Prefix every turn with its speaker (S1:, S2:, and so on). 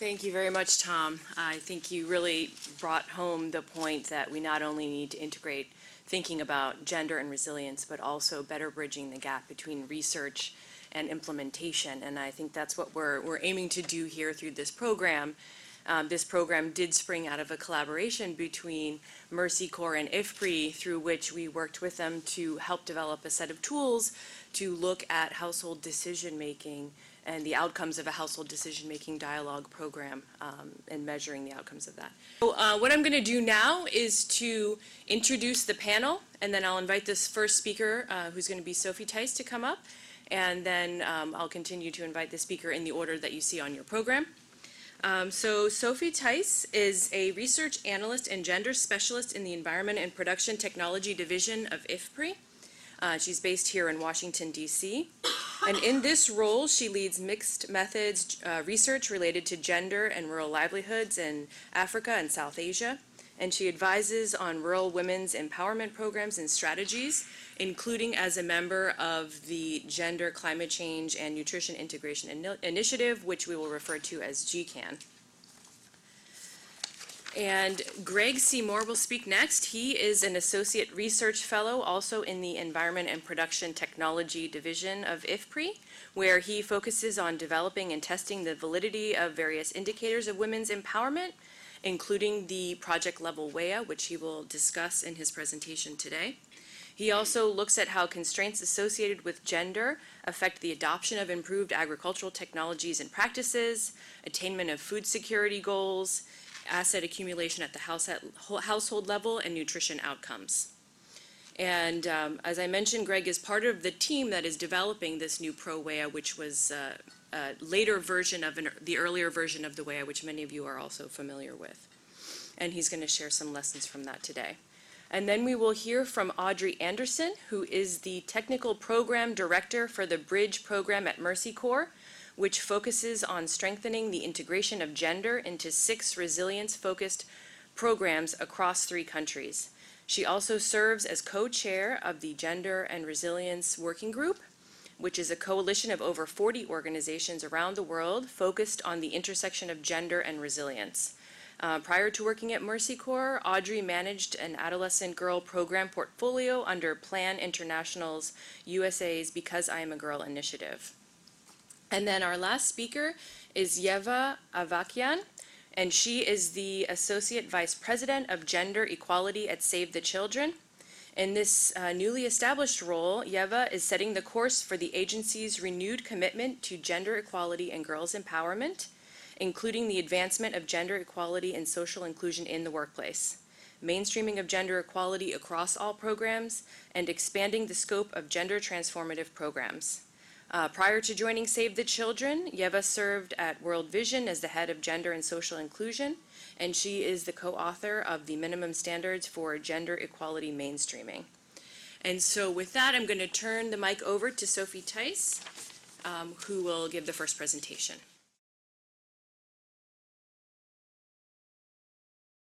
S1: Thank you very much, Tom. I think you really brought home the point that we not only need to integrate thinking about gender and resilience, but also better bridging the gap between research and implementation. And I think that's what we're, we're aiming to do here through this program. Um, this program did spring out of a collaboration between Mercy Corps and IFPRI, through which we worked with them to help develop a set of tools to look at household decision-making and the outcomes of a household decision-making dialogue program um, and measuring the outcomes of that. So, uh, what I'm going to do now is to introduce the panel, and then I'll invite this first speaker, uh, who's going to be Sophie Theis, to come up, and then um, I'll continue to invite the speaker in the order that you see on your program. Um, so Sophie Theis is a research analyst and gender specialist in the Environment and Production Technology Division of IFPRI. Uh, she's based here in Washington, D.C. And in this role, she leads mixed methods uh, research related to gender and rural livelihoods in Africa and South Asia. And she advises on rural women's empowerment programs and strategies, including as a member of the Gender, Climate Change, and Nutrition Integration Ini- Initiative, which we will refer to as GCAN. And Greg Seymour will speak next. He is an Associate Research Fellow also in the Environment and Production Technology Division of IFPRI, where he focuses on developing and testing the validity of various indicators of women's empowerment, including the project level WEAI, which he will discuss in his presentation today. He also looks at how constraints associated with gender affect the adoption of improved agricultural technologies and practices, attainment of food security goals, asset accumulation at the house household level, and nutrition outcomes. And um, as I mentioned, Greg is part of the team that is developing this new Pro WEAI, which was uh, a later version of an, the earlier version of the way, which many of you are also familiar with. And he's going to share some lessons from that today. And then we will hear from Audrey Anderson, who is the Technical Program Director for the Bridge Program at Mercy Corps, which focuses on strengthening the integration of gender into six resilience-focused programs across three countries. She also serves as co-chair of the Gender and Resilience Working Group, which is a coalition of over 40 organizations around the world focused on the intersection of gender and resilience. Uh, prior to working at Mercy Corps, Audrey managed an adolescent girl program portfolio under Plan International's USA's Because I Am a Girl initiative. And then our last speaker is Yeva Avakian, and she is the Associate Vice President of Gender Equality at Save the Children. In this uh, newly established role, Yeva is setting the course for the agency's renewed commitment to gender equality and girls' empowerment, including the advancement of gender equality and social inclusion in the workplace, mainstreaming of gender equality across all programs, and expanding the scope of gender transformative programs. Uh, prior to joining Save the Children, Yeva served at World Vision as the head of gender and social inclusion, and she is the co-author of the minimum standards for gender equality mainstreaming. And so with that, I'm going to turn the mic over to Sophie Theis, um, who will give the first presentation.